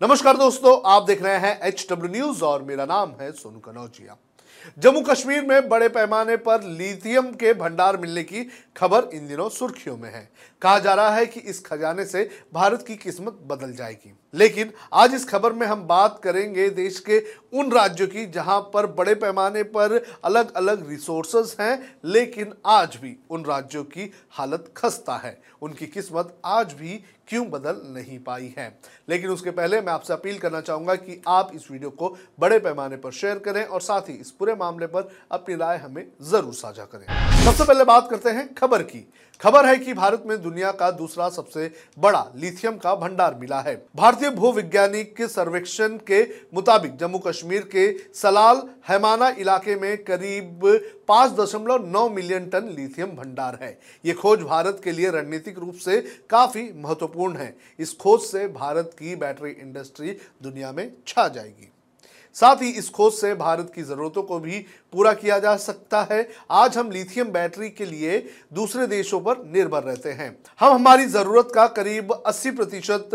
नमस्कार दोस्तों, आप देख रहे हैं एच डब्ल्यू न्यूज़ और मेरा नाम है सोनू कनौजिया। जम्मू कश्मीर में बड़े पैमाने पर लिथियम के भंडार मिलने की खबर इन दिनों सुर्खियों में है। कहा जा रहा है कि इस खजाने से भारत की किस्मत बदल जाएगी। लेकिन आज इस खबर में हम बात करेंगे देश के उन राज्यों की जहाँ पर बड़े पैमाने पर अलग अलग रिसोर्सेज हैं, लेकिन आज भी उन राज्यों की हालत खस्ता है। उनकी किस्मत आज भी क्यों बदल नहीं पाई है? लेकिन उसके पहले मैं आपसे अपील करना चाहूँगा कि आप इस वीडियो को बड़े पैमाने पर शेयर करें और साथ ही इस पूरे मामले पर अपनी राय हमें ज़रूर साझा करें। सबसे पहले बात करते हैं खबर की। खबर है कि भारत में दुनिया का दूसरा सबसे बड़ा लिथियम का भंडार मिला है। भारतीय भूविज्ञानिक सर्वेक्षण के मुताबिक जम्मू कश्मीर के सलाल हैमाना इलाके में करीब पाँच दशमलव नौ मिलियन टन लिथियम भंडार है। ये खोज भारत के लिए रणनीतिक रूप से काफ़ी महत्वपूर्ण है। इस खोज से भारत की बैटरी इंडस्ट्री दुनिया में छा जाएगी। साथ ही इस खोज से भारत की ज़रूरतों को भी पूरा किया जा सकता है। आज हम लिथियम बैटरी के लिए दूसरे देशों पर निर्भर रहते हैं। हम हमारी ज़रूरत का करीब 80 प्रतिशत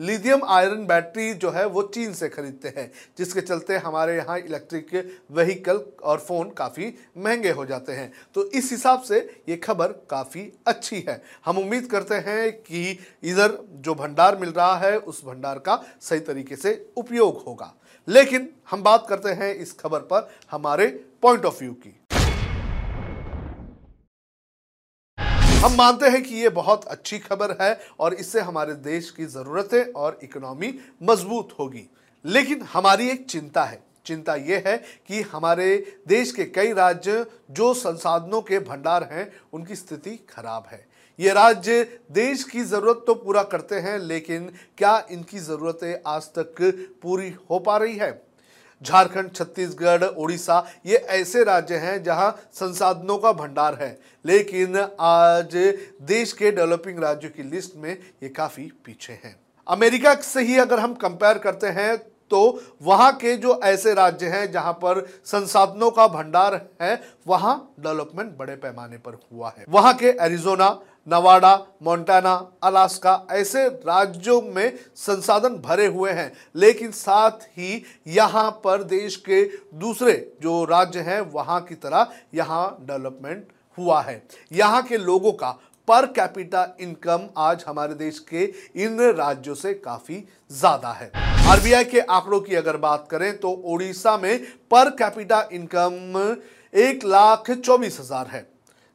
लिथियम आयरन बैटरी जो है वो चीन से खरीदते हैं, जिसके चलते हमारे यहाँ इलेक्ट्रिक व्हीकल और फ़ोन काफ़ी महँगे हो जाते हैं। तो इस हिसाब से ये खबर काफ़ी अच्छी है। हम उम्मीद करते हैं कि इधर जो भंडार मिल रहा है, उस भंडार का सही तरीके से उपयोग होगा। लेकिन हम बात करते हैं इस खबर पर, हमारे पॉइंट ऑफ़ व्यू की। हम मानते हैं कि ये बहुत अच्छी खबर है और इससे हमारे देश की ज़रूरतें और इकोनॉमी मज़बूत होगी। लेकिन हमारी एक चिंता है। चिंता यह है कि हमारे देश के कई राज्य जो संसाधनों के भंडार हैं, उनकी स्थिति खराब है। ये राज्य देश की ज़रूरत तो पूरा करते हैं, लेकिन क्या इनकी ज़रूरतें आज तक पूरी हो पा रही है? झारखंड, छत्तीसगढ़ उड़ीसा ये ऐसे राज्य हैं जहाँ संसाधनों का भंडार है। लेकिन आज देश के डेवलपिंग राज्यों की लिस्ट में ये काफ़ी पीछे हैं। अमेरिका से ही अगर हम कंपेयर करते हैं तो वहाँ के जो ऐसे राज्य हैं जहाँ पर संसाधनों का भंडार है, वहाँ डेवलपमेंट बड़े पैमाने पर हुआ है। वहाँ के एरिजोना, नवाडा मोन्टाना अलास्का ऐसे राज्यों में संसाधन भरे हुए हैं, लेकिन साथ ही यहाँ पर देश के दूसरे जो राज्य हैं, वहाँ की तरह यहाँ डेवलपमेंट हुआ है। यहाँ के लोगों का पर कैपिटा इनकम आज हमारे देश के इन राज्यों से काफ़ी ज़्यादा है। आरबीआई के आंकड़ों की अगर बात करें तो ओडिशा में पर कैपिटा इनकम एक लाख चौबीस हज़ार है।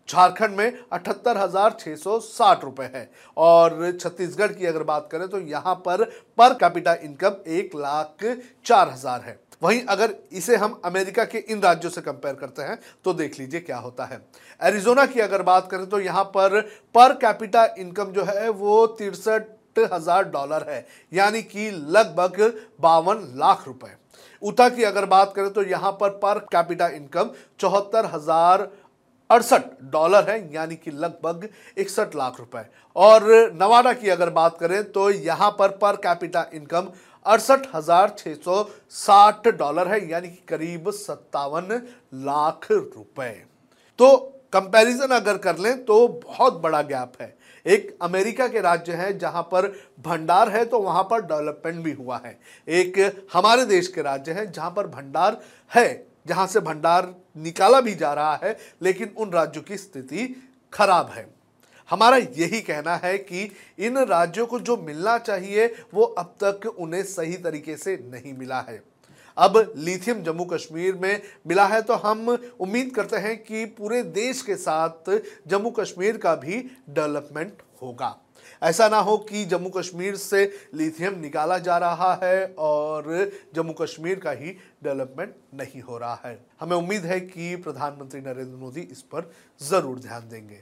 झारखंड में अठहत्तर हज़ार छह सौ साठ रुपए है। और छत्तीसगढ़ की अगर बात करें तो यहाँ पर पर कैपिटा इनकम एक लाख चार हज़ार है। वहीं अगर इसे हम अमेरिका के इन राज्यों से कंपेयर करते हैं तो देख लीजिए क्या होता है। एरिजोना की अगर बात करें तो यहाँ पर पर कैपिटा इनकम जो है, वो तिरसठ हज़ार डॉलर है, यानी कि लगभग बावन लाख रुपए। उता की अगर बात करें तो यहाँ पर पर कैपिटा इनकम चौहत्तर हज़ार अड़सठ डॉलर है, यानी कि लगभग इकसठ लाख रुपए। और नवाडा की अगर बात करें तो यहाँ पर पर कैपिटा इनकम अड़सठ हज़ार सौ साठ डॉलर है, यानी कि करीब सत्तावन लाख रुपए। तो कंपैरिजन अगर कर लें तो बहुत बड़ा गैप है। एक अमेरिका के राज्य है जहाँ पर भंडार है तो वहाँ पर डेवलपमेंट भी हुआ है। एक हमारे देश के राज्य है जहाँ पर भंडार है, जहाँ से भंडार निकाला भी जा रहा है, लेकिन उन राज्यों की स्थिति खराब है। हमारा यही कहना है कि इन राज्यों को जो मिलना चाहिए, वो अब तक उन्हें सही तरीके से नहीं मिला है। अब लिथियम जम्मू कश्मीर में मिला है तो हम उम्मीद करते हैं कि पूरे देश के साथ जम्मू कश्मीर का भी डेवलपमेंट होगा। ऐसा ना हो कि जम्मू कश्मीर से लिथियम निकाला जा रहा है और जम्मू कश्मीर का ही डेवलपमेंट नहीं हो रहा है। हमें उम्मीद है कि प्रधानमंत्री नरेंद्र मोदी इस पर ज़रूर ध्यान देंगे।